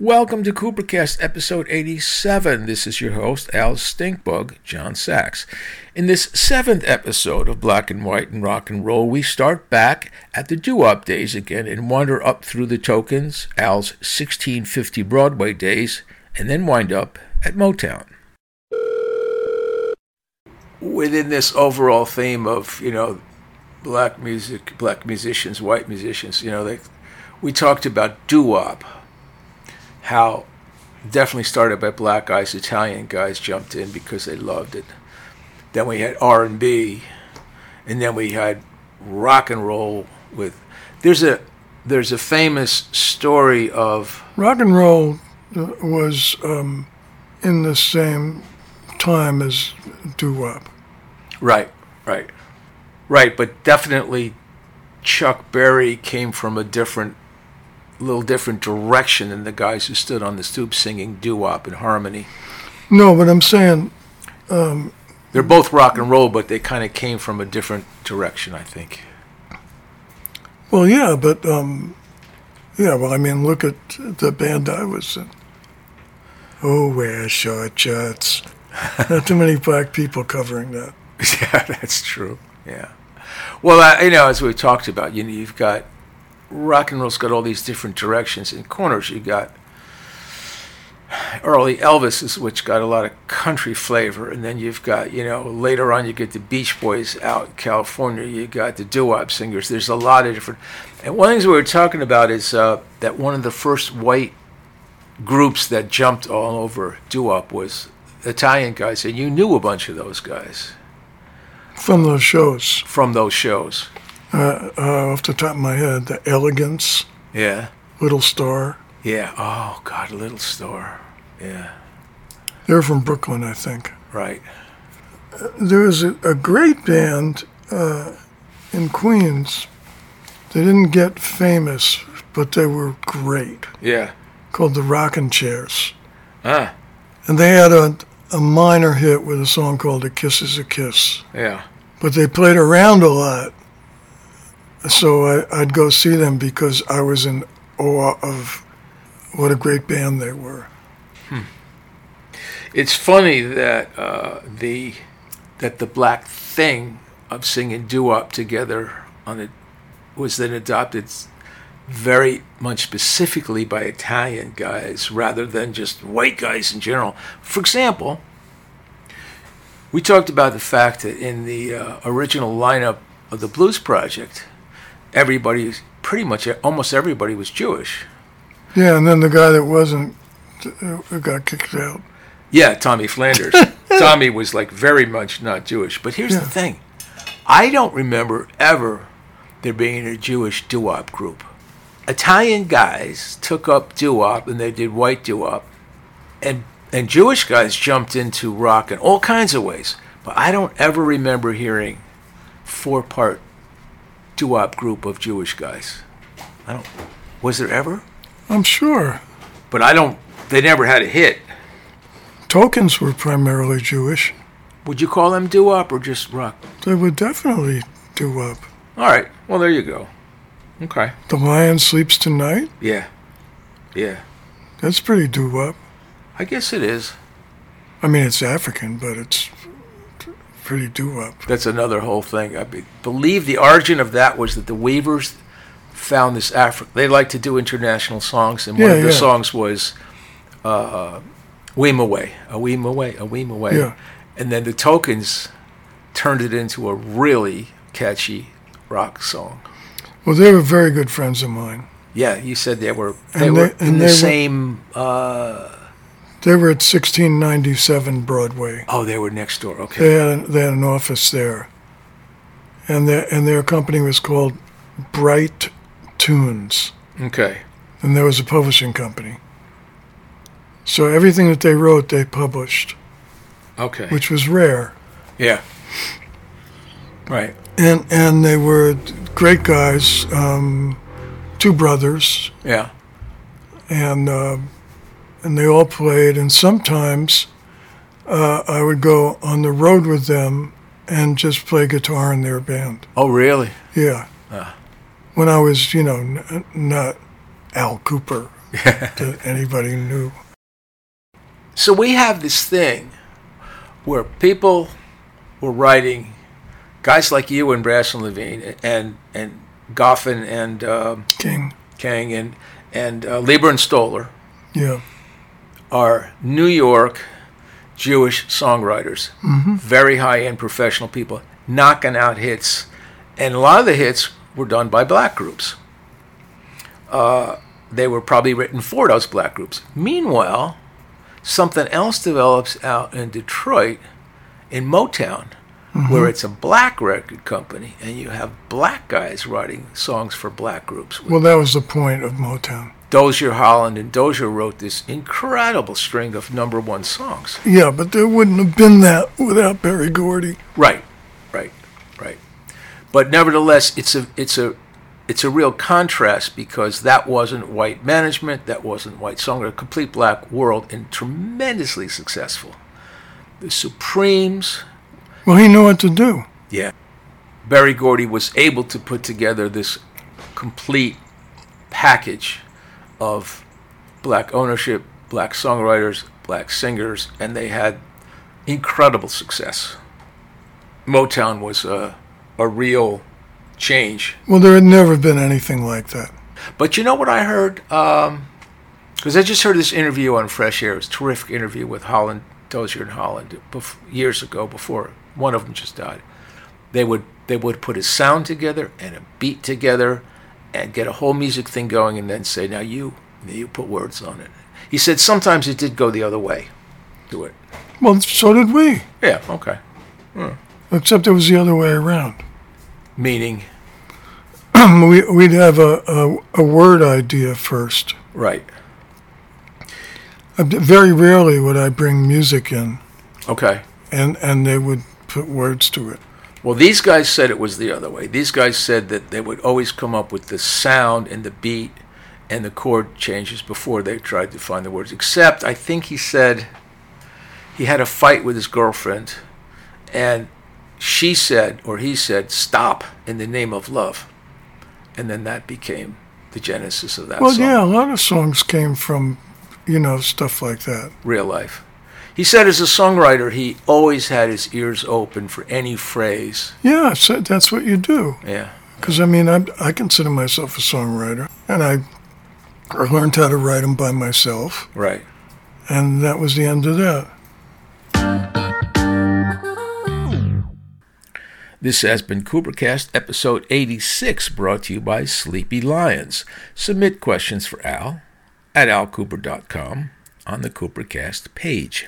Welcome to Koopercast episode 87. This is your host, Al Stinkbug, John Sachs. In this seventh episode of Black and White and Rock and Roll, we start back at the doo wop days again and wander up through the tokens, Al's 1650 Broadway days, and then wind up at Motown. Within this overall theme of, you know, black music, black musicians, white musicians, you know, they, we talked about doo wop how definitely started by black guys, Italian guys jumped in because they loved it. Then we had R and B, and then we had rock and roll with. There's a there's a famous story of rock and roll uh, was um, in the same time as doo wop. Right, right, right. But definitely, Chuck Berry came from a different little different direction than the guys who stood on the stoop singing doo wop and harmony. No, but I'm saying. Um, They're both rock and roll, but they kind of came from a different direction, I think. Well, yeah, but um, yeah, well, I mean, look at the band I was in. Oh, wear short shirts. Not too many black people covering that. yeah, that's true. Yeah. Well, uh, you know, as we talked about, you know, you've got rock and roll's got all these different directions and corners. You got early Elvis, which got a lot of country flavor, and then you've got you know later on you get the Beach Boys out in California. You got the doo-wop singers. There's a lot of different. And one of the things we were talking about is uh, that one of the first white groups that jumped all over doo-wop was Italian guys, and you knew a bunch of those guys from those shows. From those shows. Uh, uh, off the top of my head, the Elegants. Yeah. Little Star. Yeah. Oh God, Little Star. Yeah. They're from Brooklyn, I think. Right. There was a, a great band uh, in Queens. They didn't get famous, but they were great. Yeah. Called the Rockin' Chairs. Ah. And they had a, a minor hit with a song called A Kiss is a Kiss. Yeah. But they played around a lot so I, would go see them because I was in awe of what a great band they were. Hmm. It's funny that uh, the that the black thing of singing doo wop together on it was then adopted very much specifically by Italian guys rather than just white guys in general. For example, we talked about the fact that in the uh, original lineup of the Blues Project, everybody, pretty much almost everybody was Jewish. Yeah, and then the guy that wasn't uh, got kicked out. Yeah, Tommy Flanders. Tommy was like very much not Jewish. But here's yeah. the thing I don't remember ever there being a Jewish doo wop group. Italian guys took up doo wop and they did white doo wop. And, and Jewish guys jumped into rock in all kinds of ways. But I don't ever remember hearing four part doo-wop group of Jewish guys. I don't. Was there ever? I'm sure. But I don't. They never had a hit. Tokens were primarily Jewish. Would you call them doo-wop or just rock? They were definitely doo-wop. All right. Well, there you go. Okay. The Lion Sleeps Tonight. Yeah. Yeah. That's pretty doo-wop. I guess it is. I mean, it's African, but it's pretty doo-wop. That's another whole thing. I believe the origin of that was that the Weavers found this Africa. They like to do international songs, and one yeah, of the yeah. songs was uh, "Weem Away," "A Weem Away," "A Weem Away," yeah. and then the Tokens turned it into a really catchy rock song. Well, they were very good friends of mine. Yeah, you said they were. They and were they, in the same. Uh, they were at 1697 Broadway. Oh, they were next door. Okay. They had, they had an office there. And their, and their company was called Bright Tunes. Okay. And there was a publishing company. So everything that they wrote, they published. Okay. Which was rare. Yeah. Right. And and they were great guys, um, two brothers. Yeah. And uh, and they all played. And sometimes uh, I would go on the road with them and just play guitar in their band. Oh, really? Yeah. Uh. When I was, you know, n- not Al Kooper that anybody knew. So we have this thing where people were writing, guys like you and Brass and Levine and and Goffin and um King. Kang and and uh, Leiber and Stoller Yeah. Are New York Jewish songwriters, very high end professional people, knocking out hits, and a lot of the hits were done by black groups. Uh, they were probably written for those black groups. Meanwhile, something else develops out in Detroit, in Motown, where it's a black record company, and you have black guys writing songs for black groups. Well, that was the point of Motown. Dozier Holland and Dozier wrote this incredible string of number one songs. Yeah, but there wouldn't have been that without Berry Gordy. Right, right, right. But nevertheless, it's a it's a it's a real contrast because that wasn't white management, that wasn't white song, a complete black world, and tremendously successful. The Supremes, Well, he knew what to do. yeah. Berry Gordy was able to put together this complete package of black ownership, black songwriters, black singers, and they had incredible success. Motown was a, a real change. Well, there had never been anything like that. But you know what I heard? Um, because I just heard this interview on Fresh Air. It was a terrific interview with Holland, Dozier and Holland, bef- years ago before one of them just died. They would they would put a sound together and a beat together and get a whole music thing going and then say, now you, you put words on it. He said sometimes it did go the other way. Do it. Well, so did we, Yeah, okay. except it was the other way around. Meaning, we, we'd have a, a, a word idea first. right. Uh, Very rarely would I bring music in, Okay. and, and they would put words to it. Well, these guys said it was the other way. These guys said that they would always come up with the sound and the beat and the chord changes before they tried to find the words. Except, I think he said he had a fight with his girlfriend, and she said, or he said, stop in the name of love. And then that became the genesis of that Well, song. yeah, a lot of songs came from, you know, stuff like that. real life. He said as a songwriter, he always had his ears open for any phrase. Yeah, so that's what you do. Yeah. Because I mean, I I consider myself a songwriter, and I I learned how to write them by myself, Right. and that was the end of that. This has been Koopercast episode 86, brought to you by Sleepy Lions. Submit questions for Al at alkooper.com on the Koopercast page.